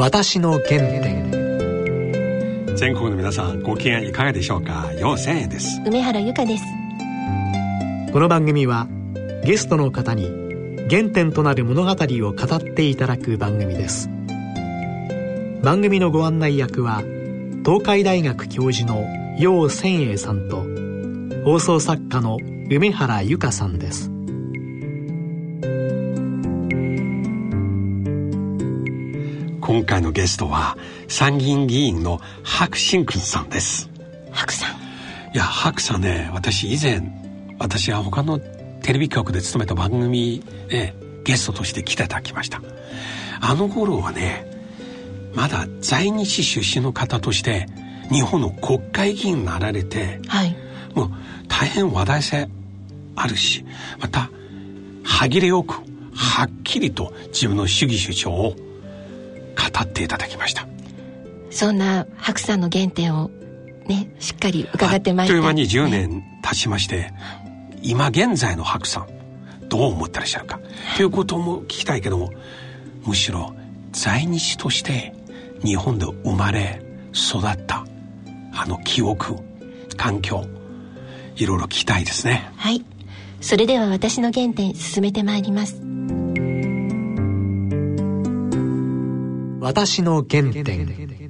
私の原点。全国の皆さんご機嫌いかがでしょうか？陽千円です。梅原由香です。この番組はゲストの方に原点となる物語を語っていただく番組です。番組のご案内役は東海大学教授の楊千栄さんと放送作家の梅原由香さんです今回のゲストは参議院議員の白真君さんです。白さん。いや白さんね私以前私は他のテレビ局で勤めた番組でゲストとして来ていただきました。あの頃はねまだ在日出身の方として日本の国会議員になられて、はい、もう大変話題性あるしまた歯切れよくはっきりと自分の主義主張を語っていただきました。そんな白さんの原点をねしっかり伺ってまいりた。あっという間に10年経ちまして、ね、今現在の白さんどう思ってらっしゃるか。ということも聞きたいけどもむしろ在日として日本で生まれ育ったあの記憶環境いろいろ聞きたいですね。はい。それでは私の原点進めてまいります私の原点。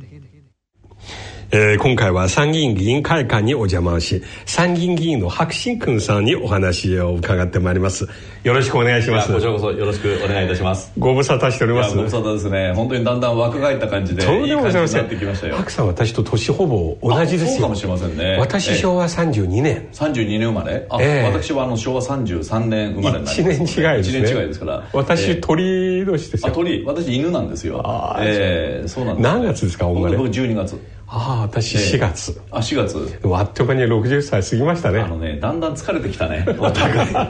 えー、今回は参議院議員会館にお邪魔をし参議院議員の白真君さんにお話を伺ってまいります。よろしくお願いします。こちらこそよろしくお願いいたします。ご無沙汰しております。ご無沙汰ですね。本当にだんだん若返った感じでそうでもございません。白さん私と年ほぼ同じですよそうかもしれませんね。私昭和32年。32年生まれ？あ、えー、私はあの昭和33年生まれになります、1年違いですね。1年違いですから。私、えー、鳥年ですよ。あ鳥。私犬なんですよ。あえー、そうなんです、ね、何月ですかお生まれ？僕12月ああ私4月、えー、あ4月？でもあっという間に60歳過ぎましたね。あのねだんだん疲れてきたねお互い。や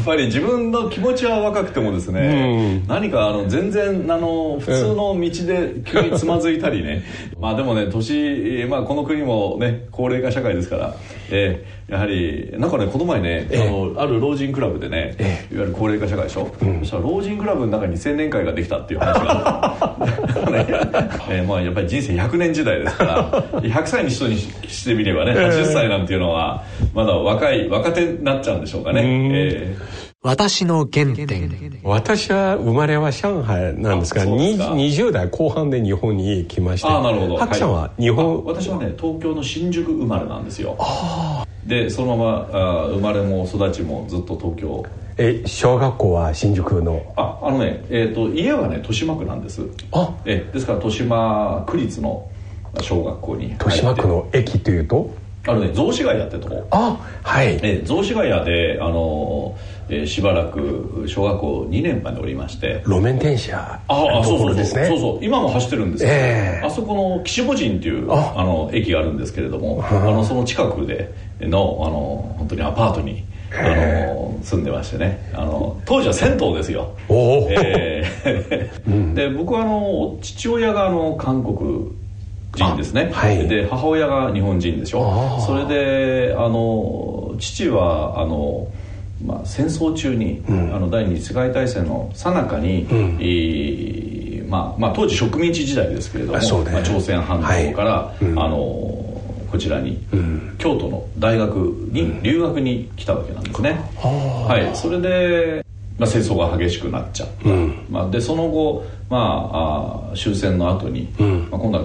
っぱり自分の気持ちは若くてもですね、うん、何かあの全然あの普通の道で急につまずいたりね、まあでもね年、まあ、この国もね高齢化社会ですから、えーやはりなんかねこの前ね、えあのある老人クラブでね、えいわゆる高齢化社会でしょ、うん、そしたら老人クラブの中に青年会ができたっていう話が ねえー、まあやっぱり人生100年時代ですから 100歳に人にしてみればね80歳なんていうのはまだ若い若手になっちゃうんでしょうかね、えー私の原点。私は生まれは上海なんですが20代後半で日本に来ましてあなるほど。白さんは日本、はい、私はね東京の新宿生まれなんですよ。でそのままあ生まれも育ちもずっと東京。え小学校は新宿の？ああのね、えーと、家はね豊島区なんです。あ。えですから豊島区立の小学校に豊島区の駅というと？あのね雑司ヶ谷ってとこ。あはい。え雑司ヶ谷であのーえー、しばらく小学校2年までおりまして。路面電車ああそうそうそう。そうそう。今も走ってるんですよ、えー、あそこの岸母神っていうあ。の駅があるんですけれどもあのその近くでのあの本当にアパートにあの住んでましてね。あの当時は銭湯ですよ、えー で僕はあの父親があの韓国人ですね、はい、で母親が日本人でしょ。それであの父はあのまあ、戦争中に、うん、あの第二次世界大戦の最中に、うん、えー、まあまあ、当時植民地時代ですけれども、ね、まあ、朝鮮半島から、はい、あのこちらに、うん、京都の大学に留学に来たわけなんですね、はい、それで、まあ、戦争が激しくなっちゃった、まあ、でその後、まあ、あ終戦の後に、まあ、今度は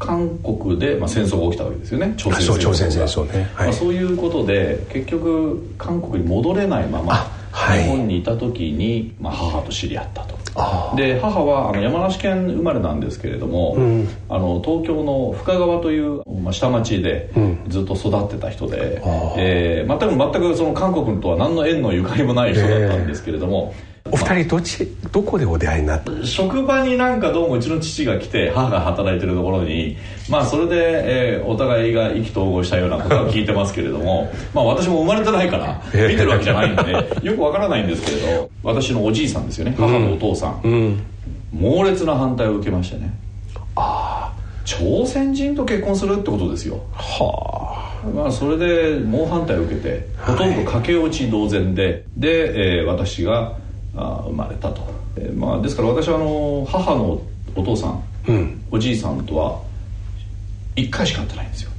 韓国で、まあ、戦争が起きたわけですよね。朝鮮戦争ね、はい、まあ、そういうことで結局韓国に戻れないまま日本にいた時に、まあ、母と知り合ったと。で母はあの山梨県生まれなんですけれども、うん、あの東京の深川という、まあ、下町でずっと育ってた人で、うん、えー、全く全くその韓国とは何の縁のゆかりもない人だったんですけれども、えーお二人どっちどこでお出会いになった？職場になんかどうもうちの父が来て母が働いてるところにまあそれで、えー、お互いが意気投合したようなことは聞いてますけれども まあ私も生まれてないから見てるわけじゃないんでよくわからないんですけれど私のおじいさんですよね。母のお父さん、うん、猛烈な反対を受けましてね。ああ。朝鮮人と結婚するってことですよ。はあ。まあそれで猛反対を受けてほとんど駆け落ち同然で、で、えー、私があ生まれたと、えーまあ、ですから私はあの母のお父さん、うん、おじいさんとは1回しか会ってないんですよ、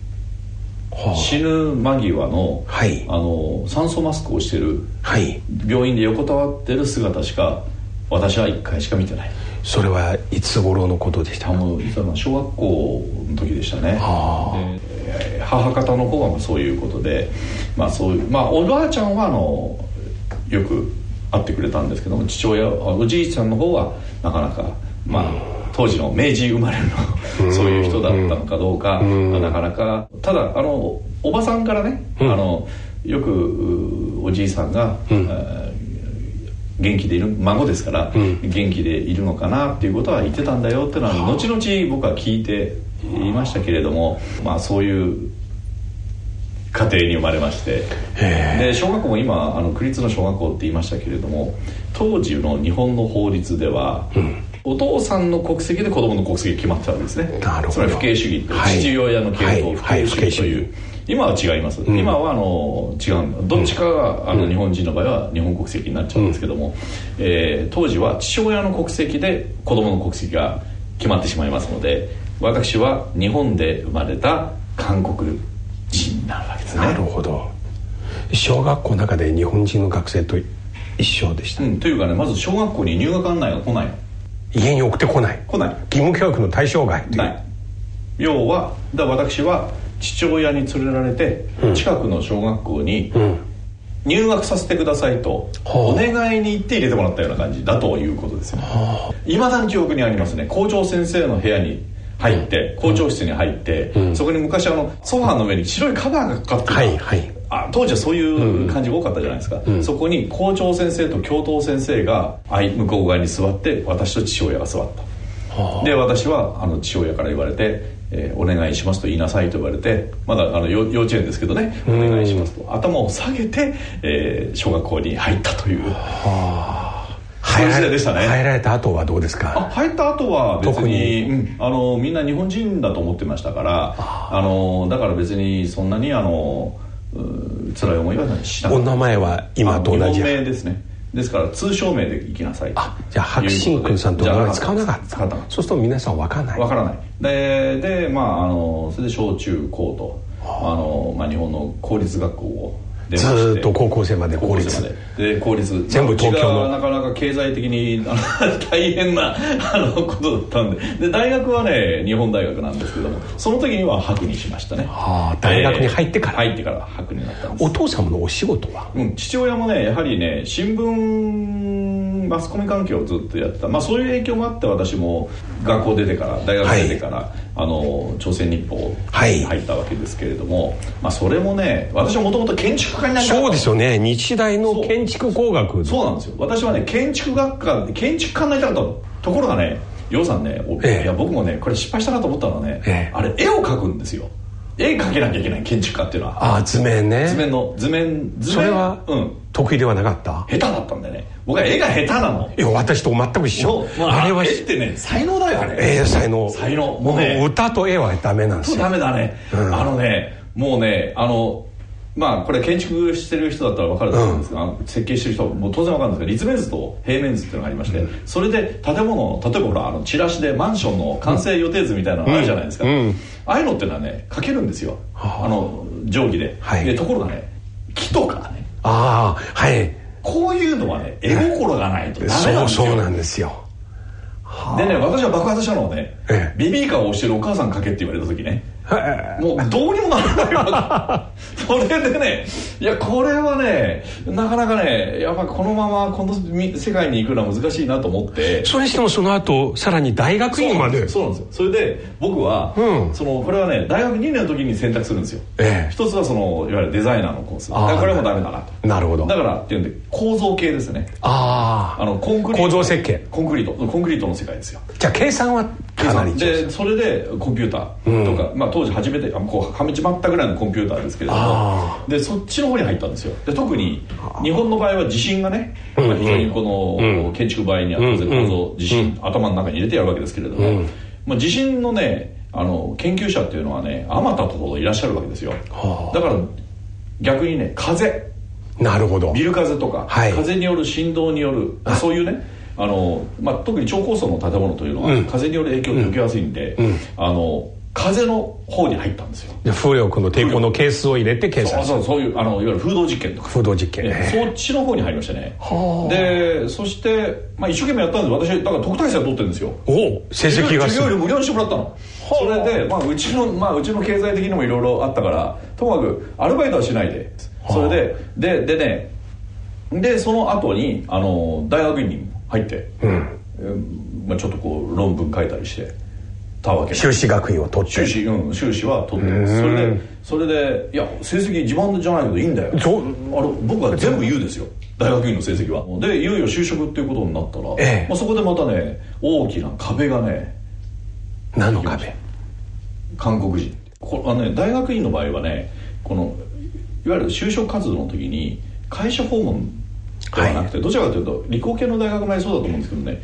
はあ、死ぬ間際の,、はい、あの酸素マスクをしてる、はい、病院で横たわってる姿しか私は1回しか見てない。それはいつ頃のことでしたか？小学校の時でしたね、はあ、母方の方はそういうことでまあそういうまあおばあちゃんはあのよく会ってくれたんですけども父親おじいちゃんの方はなかなかまあ、当時の明治生まれのそういう人だったのかどうか、なかなかただあのおばさんからね、あのよくおじいさんが、元気でいる孫ですから、元気でいるのかなっていうことは言ってたん。だよっていうのは後々僕は聞いていましたけれどもまあそういう家庭に生まれまして。で小学校も今あの区立の小学校って言いましたけれども当時の日本の法律では、うん、お父さんの国籍で子供の国籍決まってたわけですね。なるほど。つまり不敬主義、はい、父親の系統、不敬主義という、はいはい、今は違います、うん、今はあの違う。どっちかが、あの日本人の場合は日本国籍になっちゃうんですけども、うん、えー、当時は父親の国籍で子供の国籍が決まってしまいますので私は日本で生まれた韓国人になるわけですね。なるほど。小学校の中で日本人の学生と一緒でした、うん、というかねまず小学校に入学案内が来ないの。家に送ってこない。来ない。義務教育の対象外ない。要はだ私は父親に連れられて、近くの小学校に入学させてくださいとお願いに行って入れてもらったような感じだということですよ。いまだに記憶にありますね。校長先生の部屋に入って校長室に入って、うん、そこに昔あのソファーの上に白いカバーがかかってた、はいはい、あ当時はそういう感じが多かったじゃないですか、うん、そこに校長先生と教頭先生が向こう側に座って私と父親が座った、はあ、で私はあの父親から言われてえー、お願いしますと言いなさいと言われてまだあの幼稚園ですけどねお願いしますと。頭を下げて、えー、小学校に入ったという、はあそういう時代でしたね。入られた後はどうですか？入った後は別に、うん、あのみんな日本人だと思ってましたからあのだから別にそんなにあの辛い思いはしなお名前は今と同じ名ですね。ですから通称名で行きなさいあじゃあ白真君さんと名前使わなかった。使った。そうすると皆さん分からない。分からない。ででまああのそれで小中高とあの、まあ、日本の公立学校をずっと高校生まで公立。で。公立。全部東京の。なかなか経済的に 大変なあのことだったんで。で大学はね日本大学なんですけどもその時には白にしましたね、はあ、大学に入ってから、えー、入ってから白になったんです。お父様のお仕事は、うん、父親もねやはりね新聞マスコミ関係をずっとやってた、まあ、そういう影響もあって私も学校出てから大学出てから、はい、あの朝鮮日報に入ったわけですけれども、はい、まあ、それもね私はもともと建築家になりたそうですよね。日大の建築工学。そうなんですよ。私はね建築学科建築家になりたかったところがね楊さんね、ええ、いや僕もねこれ失敗したなと思ったのはね、え、あれ絵を描くんですよ。絵描けなきゃいけない建築家っていうのは。ああ図面ね。図面の図面図面それは、うん、得意ではなかった？下手だったんでね。僕は絵が下手なの。いや私と全く一緒、まあ、あれは絵ってね才能だよあれ。ええ才能。才能。もうね歌と絵はダメなんですよ。ダメだね、うん、あのねもうねあのまあこれ建築してる人だったら分かると思うんですが、うん、設計してる人もう当然分かるんですけど立面図と平面図っていうのがありまして、うん、それで建物例えばほらあのチラシでマンションの完成予定図みたいなのあるじゃないですか、うん、ああいうのっていうのはね書けるんですよ、あの定規で。はい、でところがね木とかねああはい。こういうのはね絵心がないとダメなんですよ。そうなんですよ。でね私は爆発したのはね、ええ、ベビーカーを押してるお母さんかけって言われた時ねもうどうにもならない それでねいやこれはねなかなかねやっぱこのままこの世界に行くのは難しいなと思って。それにしてもその後さらに大学院まで。そうなんですよ。それで僕は、うん、そのこれはね大学2年の時に選択するんですよ、ええ、一つはそのいわゆるデザイナーのコース。これもダメだなとなるほど。だからっていうんで構造系ですね。あああのコンクリート。構造設計。コンクリート。コンクリートの世界ですよ。じゃあ計算はかなりでそれでコンピューターとか、うん、まあ、当時初めてこうはめちまったぐらいのコンピューターですけれども。でそっちの方に入ったんですよ。で特に日本の場合は地震がね、まあ、非常にこの建築場合には当然構造地震、頭の中に入れてやるわけですけれども、まあ、地震のねあの研究者っていうのはねあまたとほどいらっしゃるわけですよ。だから逆にね風なるほど。ビル風とか、はい、風による振動による、そういうねあの、まあ、特に超高層の建物というのは、風による影響を受けやすいんで、あの風の方に入ったんですよ。で風力の抵抗の係数を入れて計算そうそうそういうあのいわゆる風洞実験とか。風洞実験、そっちの方に入りましたね。でそして、まあ、一生懸命やったんです。私だから特待生取ってるんですよ。おお成績が授業料無料にしてもらったの。それで、まあ、うちの、まあ、うちの経済的にもいろいろあったからともかくアルバイトはしないでそれでででねでその後にあの大学院に入って、うん。まあ、ちょっとこう論文書いたりしてたわけ。修士学位を取って。修士うん修士は取って。それでそれでいや成績自慢じゃないけどいいんだよ。そう。あの僕は全部言うですよ。大学院の成績は。でいよいよ就職っていうことになったら、ええ、まあ、そこでまたね大きな壁がね何の壁？韓国人。こあの、ね、大学院の場合はねこのいわゆる就職活動の時に会社訪問ではなくて、はい、どちらかというと理工系の大学もそうだと思うんですけどね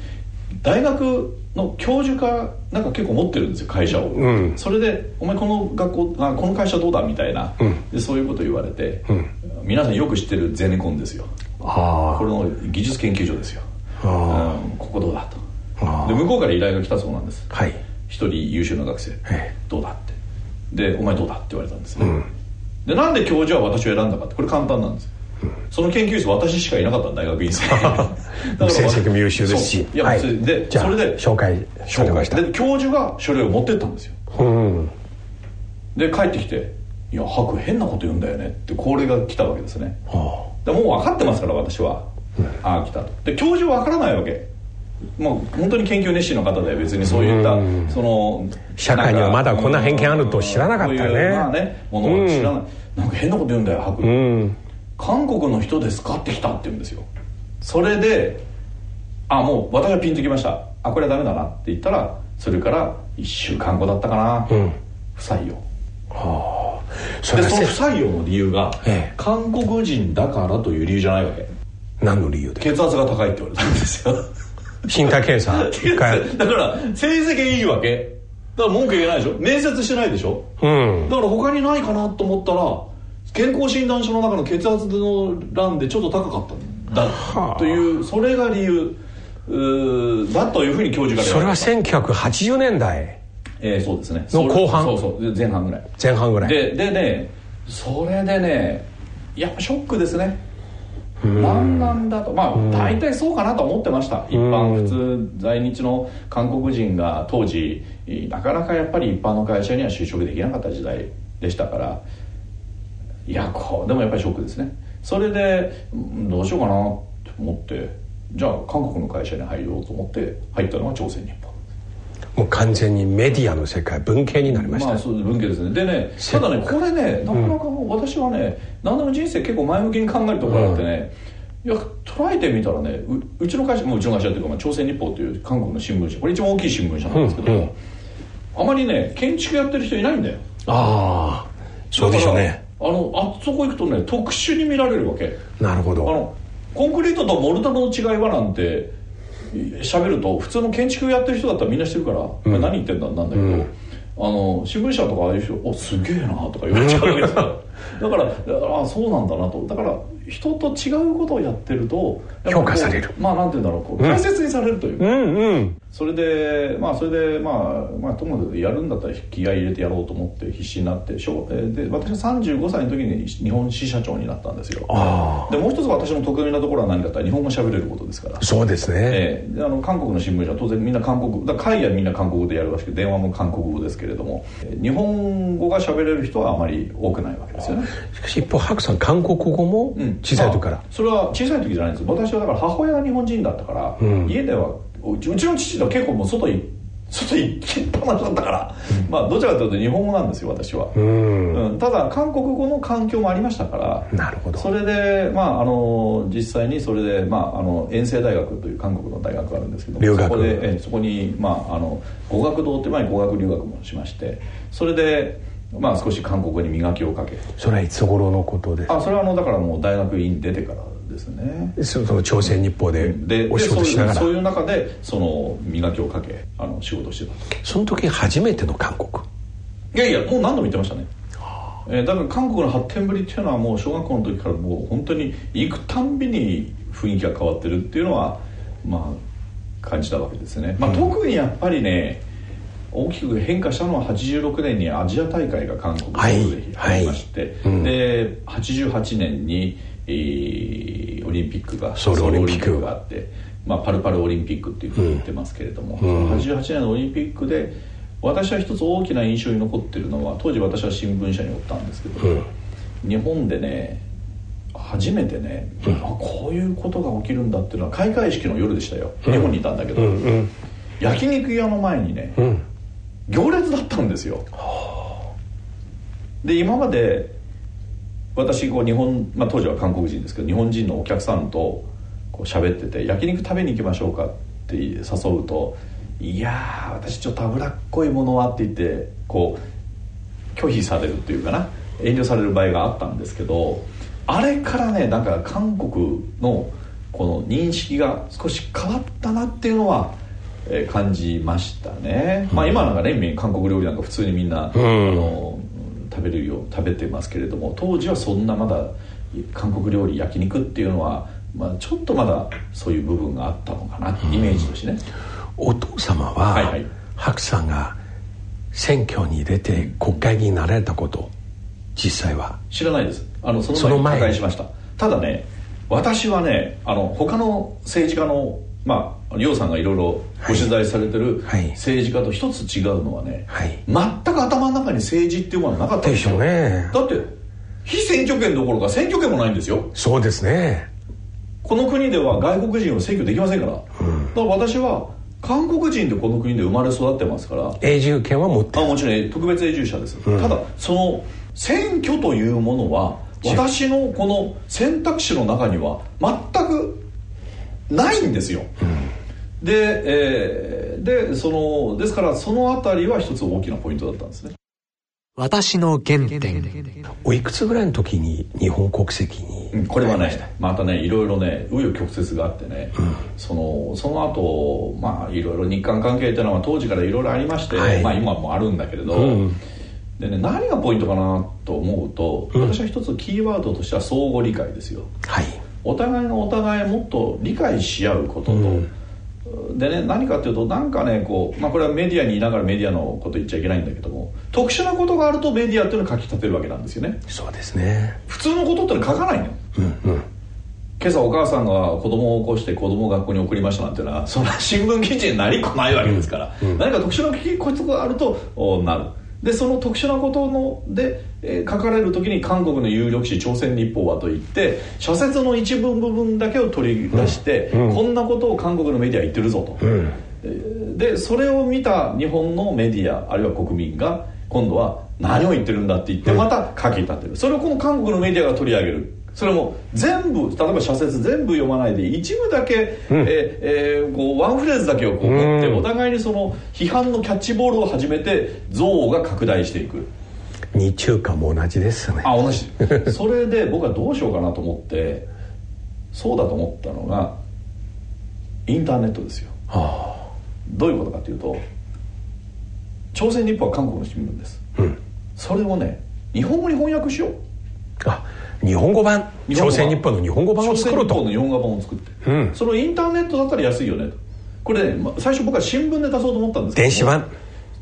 大学の教授かなんか結構持ってるんですよ会社を、うん、それで「お前この学校あこの会社どうだ?」みたいな、うん、でそういうこと言われて、うん、皆さんよく知ってるゼネコンですよ。これの技術研究所ですよ、うん、ここどうだと。で向こうから依頼が来たそうなんです。はい。一人優秀な学生。どうだって。で「お前どうだ?」って言われたんですね、でなんで教授は私を選んだかってこれ簡単なんですその研究室私しかいなかった大学院生。だから成績も優秀ですし。いや、はい、でそれで紹介されました。で教授が書類を持ってったんですよ、うん、で帰ってきて「いや白変なこと言うんだよね」ってこれが来たわけですね、はあ、でもう分かってますから私は、うん、ああ来たと。で教授は分からないわけもう本当に研究熱心の方で別にそういったその社会にはまだこんな偏見あると知らなかったよねまあねものを知らない、なんか変なこと言うんだよ白、うん。韓国の人ですかって来たって言うんですよ。それであもう私はピンときました。あこれはダメだな。って言ったらそれから1週間後だったかな、うん、不採用。はあ。そでその不採用の理由が、ええ、韓国人だからという理由じゃないわけ。何の理由で血圧が高いって言われたんですよ身体検査だから成績いいわけ。だから文句言えないでしょ？面接してないでしょ、うん、だから他にないかなと思ったら健康診断書の中の血圧の欄でちょっと高かったんだというそれが理由。だというふうに教授がそれは1980年代えー、そうですね。の後半。そうそう前半ぐらい。前半ぐらい。ででねそれでねやっぱショックですね何なんだと。まあ大体そうかなと思ってました。一般普通在日の韓国人が当時なかなかやっぱり一般の会社には就職できなかった時代でしたから。いやこうでもやっぱりショックですね。それでどうしようかなと思って。じゃあ韓国の会社に入ろうと思って入ったのが朝鮮日報もう完全にメディアの世界文系になりました、まあ、そう文系ですね。でねただねこれねなかなか私はね、うん、何でも人生結構前向きに考えるところがあってね、うん、いや捉えてみたらねううちの会社もううちの会社っていうか、まあ、朝鮮日報という韓国の新聞社これ一番大きい新聞社なんですけど、うんうん、あまりね建築やってる人いないんだよ。ああそうでしょうね。あのあそこ行くとね特殊に見られるわけ。なるほど。あのコンクリートとモルタルの違いはなんて喋ると普通の建築やってる人だったらみんなしてるから、うん、何言ってんだなんだけど、うん。あの新聞社とかああいう人「おすげえな」とか言われちゃうわけですよ だからああそうなんだなと。だから人と違うことをやってると評価される。まあなんて言うんだろうこう大切にされるというか、うんうん、それでまあそれでまあ、まあ、ともかくやるんだったら気合い入れてやろうと思って必死になってで私は35歳の時に日本支社長になったんですよ。でもう一つ私の得意なところは何かって日本語喋れることですから。そうですね、えー、あの韓国の新聞社は当然みんな韓国だ会議はみんな韓国語でやるらしく電話も韓国語ですけれども。日本語が喋れる人はあまり多くないわけですよね。しかし一方白さん韓国語も小さい時から、うんそれは小さい時じゃないんです。私はだから母親が日本人だったから、うん、家ではうちの父と結構もう外に外行きっぱなしだったから、うん、まあどちらかというと日本語なんですよ私は、うん、うん、ただ韓国語の環境もありましたからなるほど。それでまああの実際にそれで、まあ、あの遠征大学という韓国の大学があるんですけど留学。そこでえそこに、まあ、あの語学堂って前に語学留学もしましてそれでまあ少し韓国語に磨きをかけそれはいつ頃のことですあそれはあのだからもう大学院出てからですね。その朝鮮日報でお仕事しながら。そういう中でその磨きをかけあの仕事してた。その時初めての韓国。いやいやもう何度も言ってましたね。えー、だから韓国の発展ぶりっていうのはもう小学校の時からもう本当に行くたんびに雰囲気が変わってるっていうのはまあ感じたわけですね、まあ、特にやっぱりね大きく変化したのは86年にアジア大会が韓国でありまして、はい。はい、で88年に、えー、オリンピックがソウルオリンピック。があって、まあ、パルパルオリンピックっていうふうに言ってますけれども、うん、88年のオリンピックで私は一つ大きな印象に残ってるのは当時私は新聞社におったんですけど、うん、日本でね初めてね、うん、あこういうことが起きるんだっていうのは開会式の夜でしたよ、日本にいたんだけど、うん。うん、焼肉屋の前にね、行列だったんですよ。で今まで私こう日本、まあ、当時は韓国人ですけど日本人のお客さんとこう喋ってて焼肉食べに行きましょうかって誘うと「いや私ちょっと脂っこいものは」って言ってこう拒否されるっていうかな遠慮される場合があったんですけどあれからねなんか韓国のこの認識が少し変わったなっていうのはえー、感じましたね、うん、まあ今なんかね韓国料理なんか普通にみんな、うん、あの食べるよ食べてますけれども当時はそんなまだ韓国料理焼肉っていうのは、まあ、ちょっとまだそういう部分があったのかな、うん、イメージとしてね。お父様は、はいはい、白さんが選挙に出て国会議員になられたこと実際は？知らないです。あのその前にしました。ただね私はねあの他の政治家のまあ楊さんがいろいろご取材されてる政治家と一つ違うのはね、はい、全く頭の中に政治っていうものはなかったでしょうね。だって非選挙権どころか選挙権もないんですよ。そうですね。この国では外国人を選挙できませんから、うん、だから私は韓国人でこの国で生まれ育ってますから。永住権は持ってあもちろん特別永住者です、うん、ただその選挙というものは私のこの選択肢の中には全くないんですよ、うん、で,、えー、でそのですからその辺りは一つ大きなポイントだったんですね。私の原点。おいくつぐらいの時に日本国籍に、うん、これはねまた？ねいろいろね紆余曲折があってね、うん、そのその後まあいろいろ日韓関係っていうのは当時からいろいろありまして、はい、まあ今もあるんだけれど、うん、でね何がポイントかなと思うと、私は一つキーワードとしては相互理解ですよ。はいお互いのお互いもっと理解し合うことと、うん。でね何かっていうとなんかねこう、まあ、これはメディアにいながらメディアのこと言っちゃいけないんだけども特殊なことがあるとメディアっていうのを書き立てるわけなんですよね。そうですね。普通のことってのは書かないのよ、うんうん、今朝お母さんが子供を起こして子供を学校に送りましたなんていうのはそんな新聞記事になりっこないわけですから、うんうん、何か特殊なことがあるとなるでその特殊なことので、えー、書かれる時に韓国の有力紙朝鮮日報はといって社説の一部部分だけを取り出して、うん、こんなことを韓国のメディア言ってるぞと、うん、でそれを見た日本のメディアあるいは国民が今度は何を言ってるんだって言ってまた書き立てる。それをこの韓国のメディアが取り上げるそれも全部例えば社説全部読まないで一部だけ、うん、ええー、こうワンフレーズだけをこう持って、お互いにその批判のキャッチボールを始めて憎悪が拡大していく。日中華も同じですね。あ同じ。それで僕はどうしようかなと思ってそうだと思ったのがインターネットですよ、はあ、どういうことかというと朝鮮日報は韓国の新聞です、うん、それをね日本語に翻訳しよう。あ日本語版。朝鮮日報の日本語版を作ろうと。朝鮮日報の日本語版を作って、うん、そのインターネットだったら安いよねと。これね、最初僕は新聞で出そうと思ったんですけど。電子版。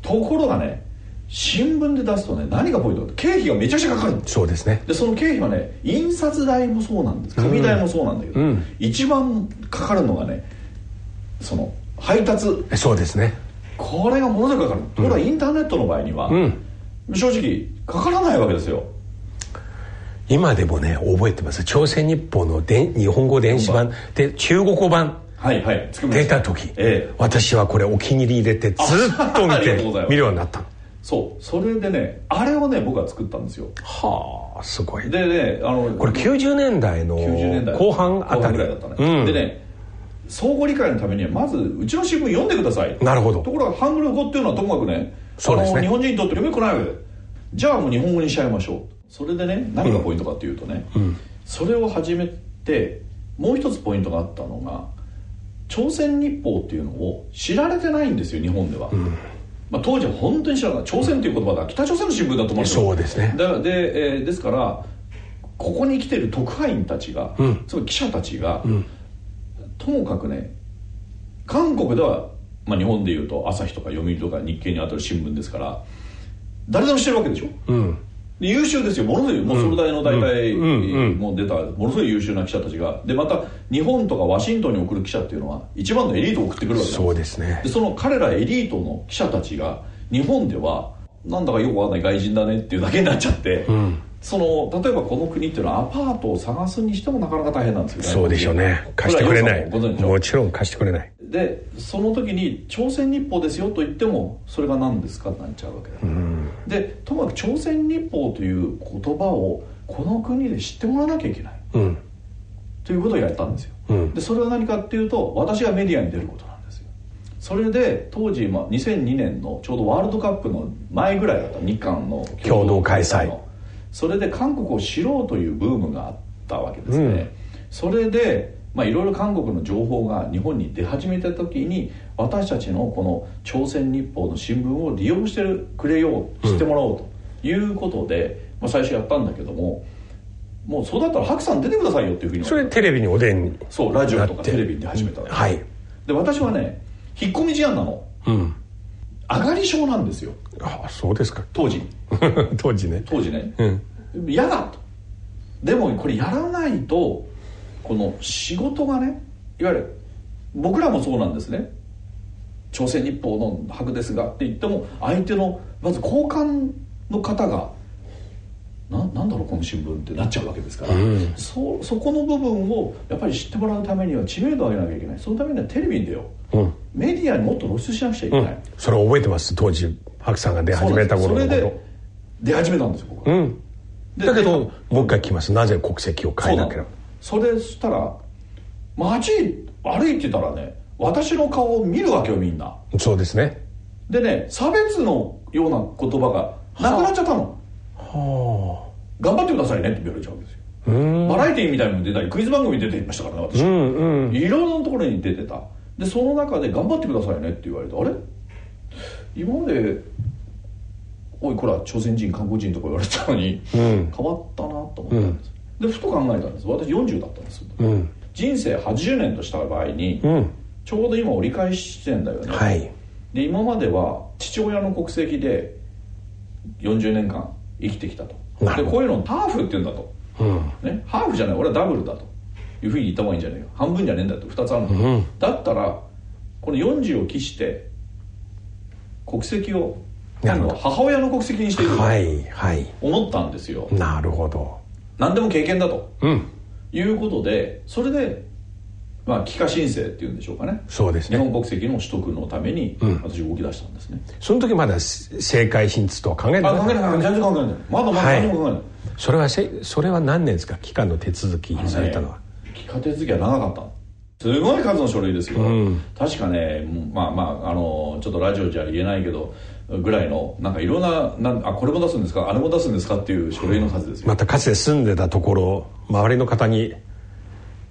ところがね新聞で出すとね何がポイントか経費がめちゃくちゃかかるそうですね。でその経費はね印刷代もそうなんです。紙代もそうなんだけど、うん、一番かかるのがねその配達。そうですね。これがものすごくかかる、ところがインターネットの場合には、うん、正直かからないわけですよ今でもね覚えてます。朝鮮日報ので日本語電子版。で中国語版。はいはい、出た時、ええ、私はこれお気に入り入れてずっと見て 見るようになったそう。それでねあれをね僕は作ったんですよ。はあすごい。でねあのこれ90年代の後半あたり。ぐらいだったね、うん、でね相互理解のためにはまずうちの新聞読んでください。なるほど。ところがハングル語っていうのはともかくねそうですね。日本人にとって読めくないわけ。でじゃあもう日本語にしちゃいましょうそれでね何がポイントかっていうとね、うん、それを始めてもう一つポイントがあったのが朝鮮日報っていうのを知られてないんですよ日本では、うん、まあ、当時は本当に知らない朝鮮っていう言葉が北朝鮮の新聞だと思うんですよ。そうですね。で、えー、ですからここに来てる特派員たちが、うん、つまり記者たちが、うん、ともかくね韓国では、まあ、日本でいうと朝日とか読売とか日経に当たる新聞ですから誰でも知ってるわけでしょ、うん優秀ですよ。ものすごいもうそれ大の大体も出たものすごい優秀な記者たちが。でまた日本とかワシントンに送る記者っていうのは一番のエリートを送ってくるわけそうですね。でその彼らエリートの記者たちが日本ではなんだかよくわかんない外人だねっていうだけになっちゃって、うん、その例えばこの国っていうのはアパートを探すにしてもなかなか大変なんですよね。そうでしょうね。貸してくれない。もちろん貸してくれないでその時に朝鮮日報ですよと言ってもそれが何ですか？ってなっちゃうわけだ、うん、でともかく朝鮮日報という言葉をこの国で知ってもらわなきゃいけない、うん、ということをやったんですよ、うん、でそれは何かっていうと私がメディアに出ることなんですよ。それで当時、まあ、2002年のちょうどワールドカップの前ぐらいだった日韓の共同開催。それで韓国を知ろうというブームがあったわけですね、それでまあ、いろいろ韓国の情報が日本に出始めた時に私たちのこの朝鮮日報の新聞を利用してくれよう知ってもらおうということで、うん、まあ、最初やったんだけどももうそうだったら白さん出てくださいよっていうふうにそれテレビにおでんにそうラジオとかテレビに出始めたはい。で私はね引っ込み思案なの。うん。上がり症なんですよ。ああそうですか。当時。当時ね。当時ね、うん、嫌だと。でもこれやらないとこの仕事がねいわゆる僕らもそうなんですね。朝鮮日報の博ですがって言っても相手のまず交換の方がななんだろうこの新聞ってなっちゃうわけですから、うん、そそこの部分をやっぱり知ってもらうためには知名度を上げなきゃいけない。そのためにはテレビに出よう、うん、メディアにもっと露出しなくちゃいけない、うん、それを覚えてます。当時白さんが出始めた頃のこと。それで出始めたんですよ僕は、うん、だけどもう一回聞きます。なぜ国籍を変えなければそれしたら街歩いてたらね私の顔を見るわけよみんな。そうですね。でね差別のような言葉がなくなっちゃったの。はあ。頑張ってくださいねって言われちゃうんですよ。バラエティーみたいにも出たりクイズ番組に出ていましたからね私、うんうん、いろんなところに出てた。でその中で頑張ってくださいねって言われてあれ？今までおいこら朝鮮人韓国人とか言われたのに、うん、変わったなと思ったんです、でふと考えたんです。私40だったんです、うん、人生80年とした場合に、うん、ちょうど今折り返し地点だよね、はい、で今までは父親の国籍で40年間生きてきたと。でこういうのハーフって言うんだと、うん、ね、ハーフじゃない。俺はダブルだというふうに言った方がいいんじゃないか半分じゃねえんだと。2つあるんだ、うん、だったらこの40を期して国籍を今度は母親の国籍にしていくと思ったんですよ、なるほど何でも経験だと、うん、いうことでそれでまあ、帰化申請っていうんでしょうかね。そうですね。日本国籍の取得のために私動き出したんですね、うん、その時まだ政界進出とは考えない考えない。全然考えない。まだまだ何も考えない、はい、それはせそれは何年ですか？帰化の手続きされたのは、ね、帰化手続きは長かった。すごい数の書類ですよ、うん、確かねまあまああのちょっとラジオじゃ言えないけどぐらいのなんかいろんななんあこれも出すんですか？あれも出すんですか？っていう書類の数ですよ、またかつて住んでたところ周りの方に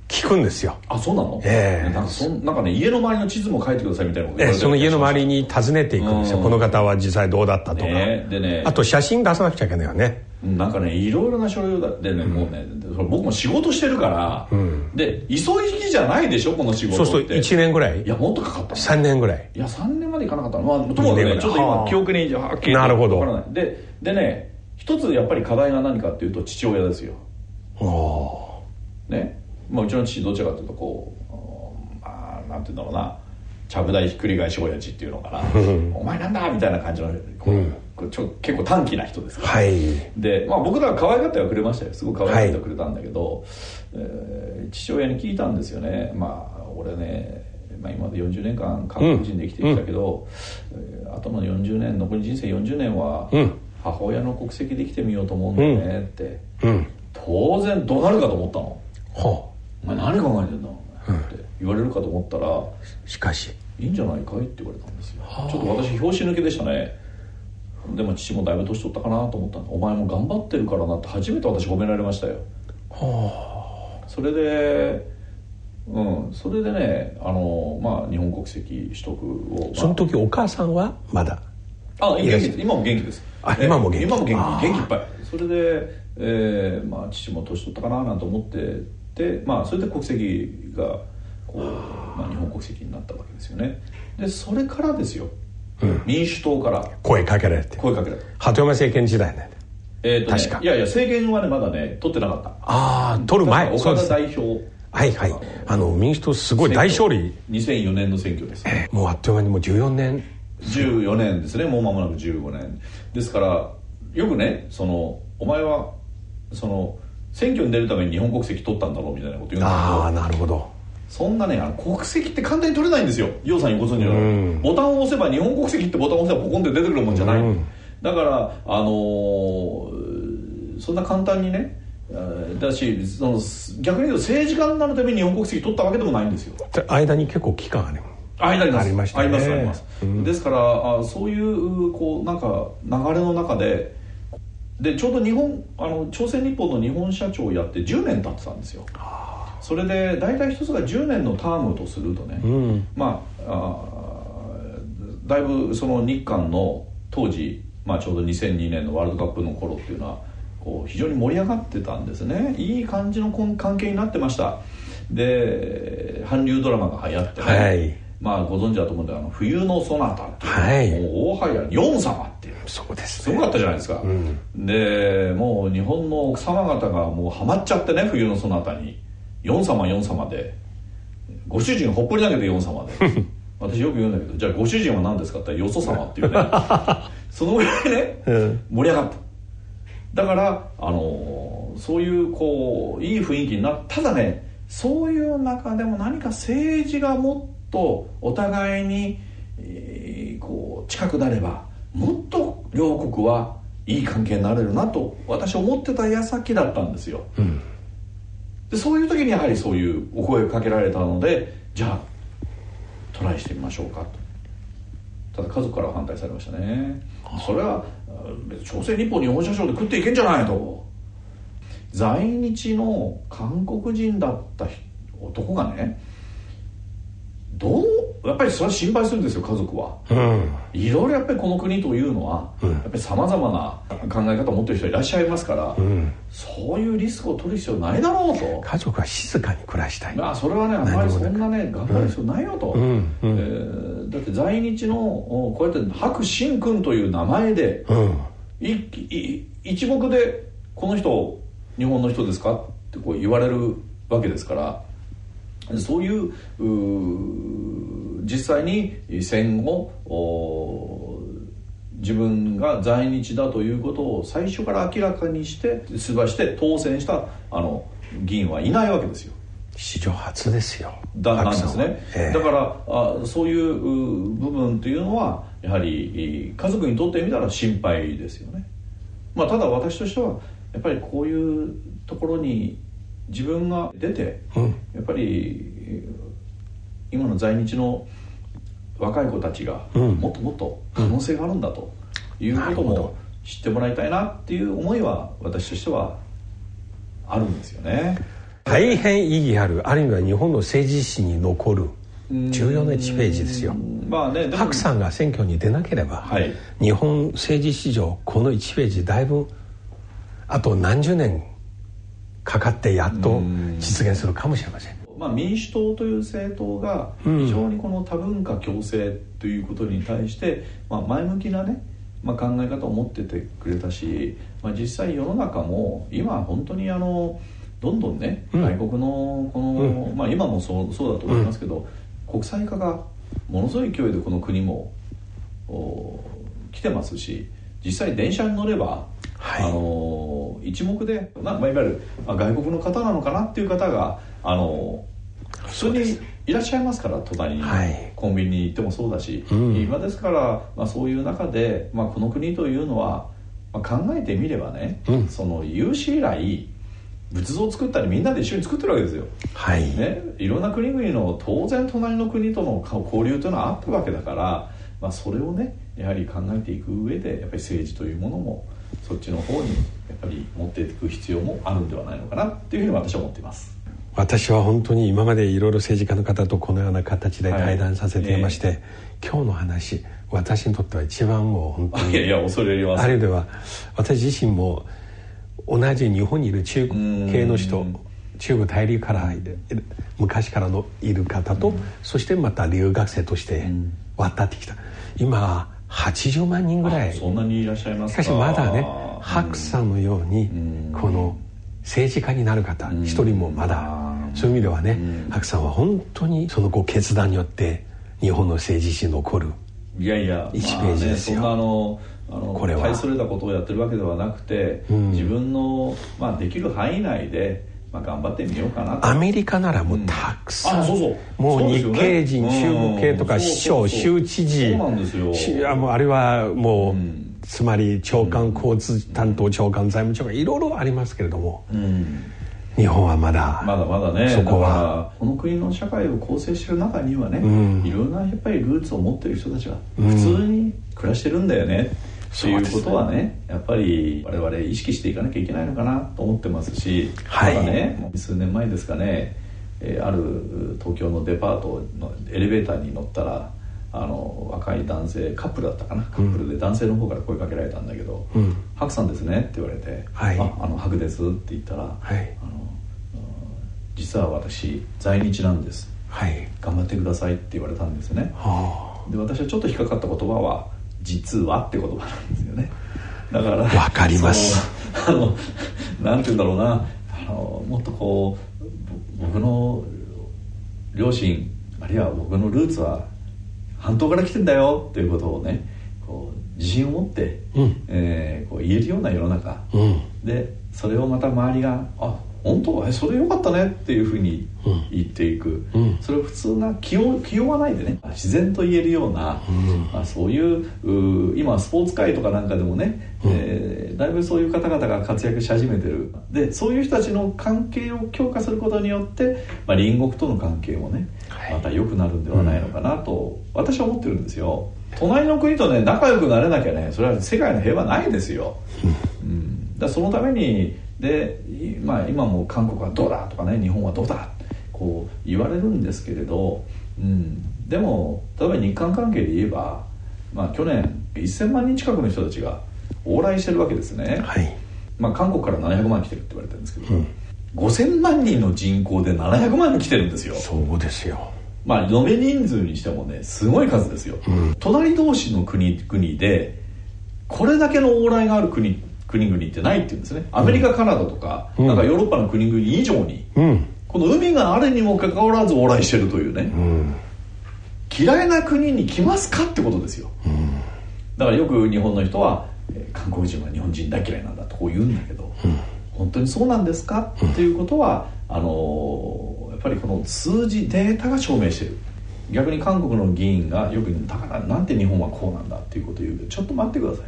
聞くんですよ。あそうなの？ええ。ー、なんかそなんかね家の周りの地図も書いてくださいみたいなことえー、その家の周りに訪ねていくんですよ、この方は実際どうだったとか、ね、でね。あと写真出さなくちゃいけないよねなんかねいろいろな書類だでね、うん、もうね僕も仕事してるから、うん、で急ぎじゃないでしょこの仕事そうそう1年ぐらい？いやもっとかかった3年ぐらい。いや3年までいかなかったまあともかくねちょっと今記憶にはっきりなるほど。ででね一つやっぱり課題が何かっていうと父親ですよ。ね。まあ、うちの父どちらかというとこう、まあ、なんていうんだろうなちゃぶ台ひっくり返し親父っていうのかなお前なんだみたいな感じのこう、うん、ちょ結構短気な人ですから、はい、で、まあ、僕らは可愛がってはくれましたよすごく可愛がってはくれたんだけど、はい、えー、父親に聞いたんですよねまあ俺ねまあ、今まで40年間韓国人で生きてきたけど、うん、あとの40年残り人生40年は母親の国籍で生きてみようと思うんだよねって、うん、当然どうなるかと思ったの。はあお前何考えてんだって言われるかと思ったら、しかし。いいんじゃないかいって言われたんですよ。ちょっと私拍子抜けでしたね。でも父もだいぶ年取ったかなと思ったお前も頑張ってるからなって初めて私褒められましたよ。はあ。それでうん。それでねあのまあ日本国籍取得を、まあ、その時お母さんはまだ？あ元気今も元気です。あ今も元気。今も元気元気いっぱい。それで、えーまあ、父も年取ったかななんて思ってでまあそれで国籍がこう、まあ、日本国籍になったわけですよね。でそれからですよ、うん、民主党から。声かけられて。声かけられて。鳩山政権時代ね。えーとね、確か。いやいや政権はねまだね取ってなかった。ああ取る前。岡田代表。はいはい。あの民主党すごい大勝利。2004年の選挙です、えー、もうあっという間にもう14年。14年ですね。もう間もなく15年。ですからよくねそのお前はその選挙に出るために日本国籍取ったんだろうみたいなこと言うんだけど。ああなるほどそんなね国籍って簡単に取れないんですよ。楊さんにご存知の。ボタンを押せば日本国籍ってボタンを押せばポコンって出てくるもんじゃない、だからあのー、そんな簡単にねだしその逆に言うと政治家になるために日本国籍取ったわけでもないんですよ。間に結構期間あります。間にありました、ね、ありますあります、うん、ですからあそういうこうなんか流れの中ででちょうど日本あの朝鮮日報の日本社長をやって10年経ってたんですよそれで大体一つが10年のタームとするとね、うん、まあだいぶその日韓の当時、まあ、ちょうど2002年のワールドカップの頃っていうのはこう非常に盛り上がってたんですね。いい感じの関係になってました。で韓流ドラマが流行ってね、はい。まあご存知だと思うんであの冬のソナタっていう、はい、もう大はやヨン様っていう。そうです、ね、すごかったじゃないですか、うん、でもう日本の奥様方がもうハマっちゃってね冬のソナタにヨン様ヨン様でご主人ほっぽり投げてヨン様で。私よく言うんだけどじゃあご主人は何ですかって言ったらよそ様っていうね。そのぐらいね、うん、盛り上がった。だからあのそういうこういい雰囲気になった。だねそういう中でも何か政治がもっとお互いに、えー、こう近くなればもっと両国はいい関係になれるなと私思ってた矢先だったんですよ、うん、でそういう時にやはりそういうお声をかけられたのでじゃあトライしてみましょうかと。ただ家族からは反対されましたね。それは朝鮮日報日本社長で食っていけんじゃないと。在日の韓国人だった男がねどうやっぱりそれは心配するんですよ家族は、うん、いろいろやっぱりこの国というのは、うん、やっぱりさまざまな考え方を持ってる人いらっしゃいますから、うん、そういうリスクを取る必要ないだろうと。家族は静かに暮らしたい。まあそれはねあんまりそんなね頑張る必要ないよと、えー、だって在日のこうやって白真君という名前で、いい一目でこの人日本の人ですかってこう言われるわけですからそういう実際に戦後自分が在日だということを最初から明らかにして出馬して当選したあの議員はいないわけですよ。史上初ですよ。だなんですね、えー、だからあそういう部分というのはやはり家族にとってみたら心配ですよね、まあ、ただ私としてはやっぱりこういうところに自分が出て、うん、やっぱり今の在日の若い子たちがもっともっと可能性があるんだということも知ってもらいたいなっていう思いは私としてはあるんですよね。大変意義あるある意味は日本の政治史に残る重要な1ページですよ。まあね、白さんが選挙に出なければ、はい、日本政治史上この1ページだいぶあと何十年かかってやっと実現するかもしれません。まあ、民主党という政党が非常にこの多文化共生ということに対して、まあ、前向きなね、まあ、考え方を持っててくれたし、まあ、実際世の中も今本当にあのどんどんね、外国のこの、まあ、今もそうそうだと思いますけど、国際化がものすごい勢いでこの国も来てますし実際電車に乗ればはい、あの一目で、まあ、いわゆる外国の方なのかなっていう方があの普通にいらっしゃいますから隣に、はい、コンビニに行ってもそうだし、うん、今ですから、まあ、そういう中で、まあ、この国というのは、まあ、考えてみればね、うん、その有史以来仏像を作ったりみんなで一緒に作ってるわけですよ、はい。ね、いろんな国々の当然隣の国との交流というのはあったわけだから、まあ、それをねやはり考えていく上でやっぱり政治というものもそっちの方にやっぱり持っていく必要もあるんではないのかなっていうふうに私は思っています。私は本当に今までいろいろ政治家の方とこのような形で対談させていまして、はい。えー、今日の話私にとっては一番もう本当にいやいや恐れ入ります。あるいは私自身も同じ日本にいる中系の人中国大陸から昔からのいる方と、うん、そしてまた留学生として渡ってきた、今80万人ぐらい。そんなにいらっしゃいますしかしまだね白さんのように、この政治家になる方一、人もまだそういう意味ではね、白さんは本当にそのご決断によって日本の政治史に残るいやいや1ページですよ、まあね、あのあのこれは。大それたことをやってるわけではなくて、うん、自分の、まあ、できる範囲内で、まあ、頑張ってみようかなアメリカならもうたくさん、うん、そうそう。もう日系人、ね、中国系とか市長州知事あれはもう、うん、つまり長官交通担当長官財務長官いろいろありますけれども、うん。日本はまだまだまだね。そこは。この国の社会を構成してる中にはね、うん、いろんなやっぱりルーツを持ってる人たちが普通に暮らしてるんだよね、うん、っていうことはねやっぱり我々意識していかなきゃいけないのかなと思ってますし、はい、ただね数年前ですかね、えー、ある東京のデパートのエレベーターに乗ったらあの若い男性カップルだったかなカップルで男性の方から声かけられたんだけど「うん、ハクさんですね」って言われて「はい、ああのハクです」って言ったら、はい、あの「実は私在日なんです、はい、頑張ってください」って言われたんですよね、はあ、で私はちょっと引っかかった言葉は「実は」って言葉なんですよね。だからわかります。あのなんて言うんだろうな。あのもっとこう僕の両親あるいは僕のルーツは半島から来てんだよっていうことをねこう自信を持って、うん、えー、こう言えるような世の中、うん、でそれをまた周りが「あ本当？えそれよかったね」っていうふうに言っていく、うん、それを普通な気を気負わないでね。自然と言えるような、まあ、そういう今スポーツ界とかなんかでもね、うん、えー、だいぶそういう方々が活躍し始めてる。でそういう人たちの関係を強化することによって、まあ、隣国との関係もねまた良くなるんではないのかなと私は思ってるんですよ。隣の国とね仲良くなれなきゃねそれは世界の平和ないですよ、うん、だそのためにで、まあ、今も韓国はどうだとかね日本はどうだこう言われるんですけれど、うん、でも例えば日韓関係で言えば、まあ、去年1000万人近くの人たちが往来してるわけですね、はい、まあ、韓国から700万来てるって言われてるんですけど、うん。5000万人の人口で700万人来てるんですよ。そうですよ。まあ延べ人数にしてもねすごい数ですよ、うん、隣同士の国国でこれだけの往来がある国国々ってないっていうんですね。アメリカ、カナダとか、うん、なんかヨーロッパの国々以上に、うん、この海があるにもかかわらず往来してるというね、嫌いな国に来ますかってことですよ、だからよく日本の人は韓国人は日本人大嫌いなんだとこう言うんだけど、本当にそうなんですか？っていうことは、あのやっぱりこの数字データが証明してる。逆に韓国の議員がよく言うだからなんて日本はこうなんだっていうことを言うけどちょっと待ってください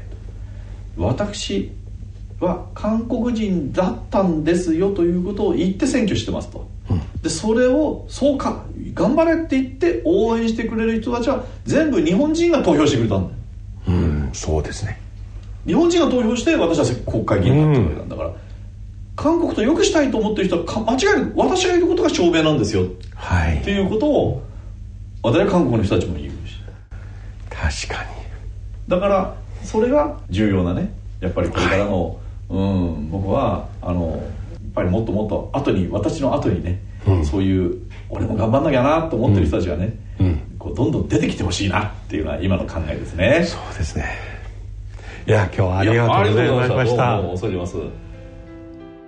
と。私は韓国人だったんですよということを言って選挙してますと、うん、でそれをそうか頑張れって言って応援してくれる人たちは全部日本人が投票してくれたんだよ。うんそうですね。日本人が投票して私は国会議員になってくれたんだから、うん。韓国と良くしたいと思ってる人は間違いなく私がいることが証明なんですよ、はい、っていうことを私は韓国の人たちも言うし確かに。だからそれが重要なねやっぱりこれからの、はい、うん。僕はあのやっぱりもっともっと後に私の後にね、うん、そういう俺も頑張んなきゃなと思ってる人たちがね、うん、こうどんどん出てきてほしいなっていうのは今の考えですね。そうですね。いや今日はありがとうございました。恐れます。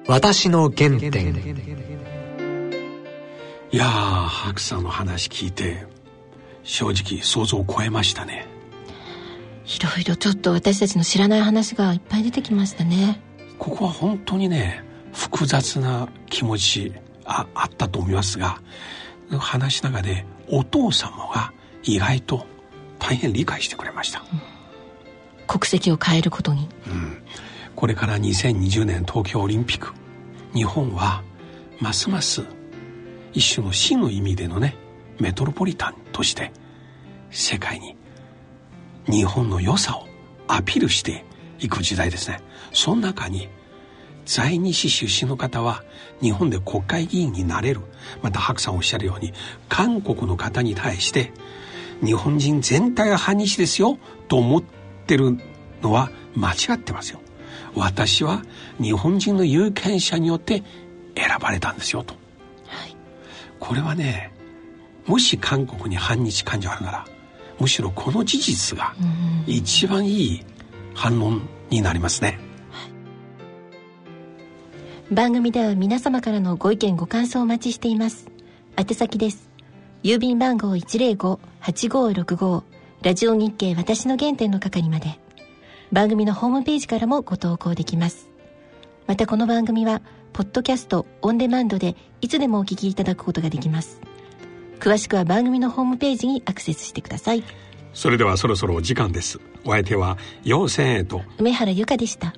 私の原点。いやー白さんの話聞いて正直想像を超えましたね。いろいろちょっと私たちの知らない話がいっぱい出てきましたねここは本当にね複雑な気持ちああったと思いますが話しながらでお父様が意外と大変理解してくれました、うん、国籍を変えることに、うん、これから2020年東京オリンピック。日本はますます一種の真の意味でのねメトロポリタンとして世界に日本の良さをアピールしていく時代ですね。その中に在日出身の方は日本で国会議員になれる。また白さんおっしゃるように韓国の方に対して日本人全体が反日ですよと思ってるのは間違ってますよ。私は日本人の有権者によって選ばれたんですよと、はい、これはねもし韓国に反日感情あるならむしろこの事実が一番いい反論になりますね、番組では皆様からのご意見ご感想をお待ちしています。宛先です。郵便番号105-8565ラジオ日経私の原点の係まで。番組のホームページからもご投稿できます。またこの番組はポッドキャストオンデマンドでいつでもお聞きいただくことができます。詳しくは番組のホームページにアクセスしてください。それではそろそろお時間です。お相手は陽千恵と。梅原由香でした。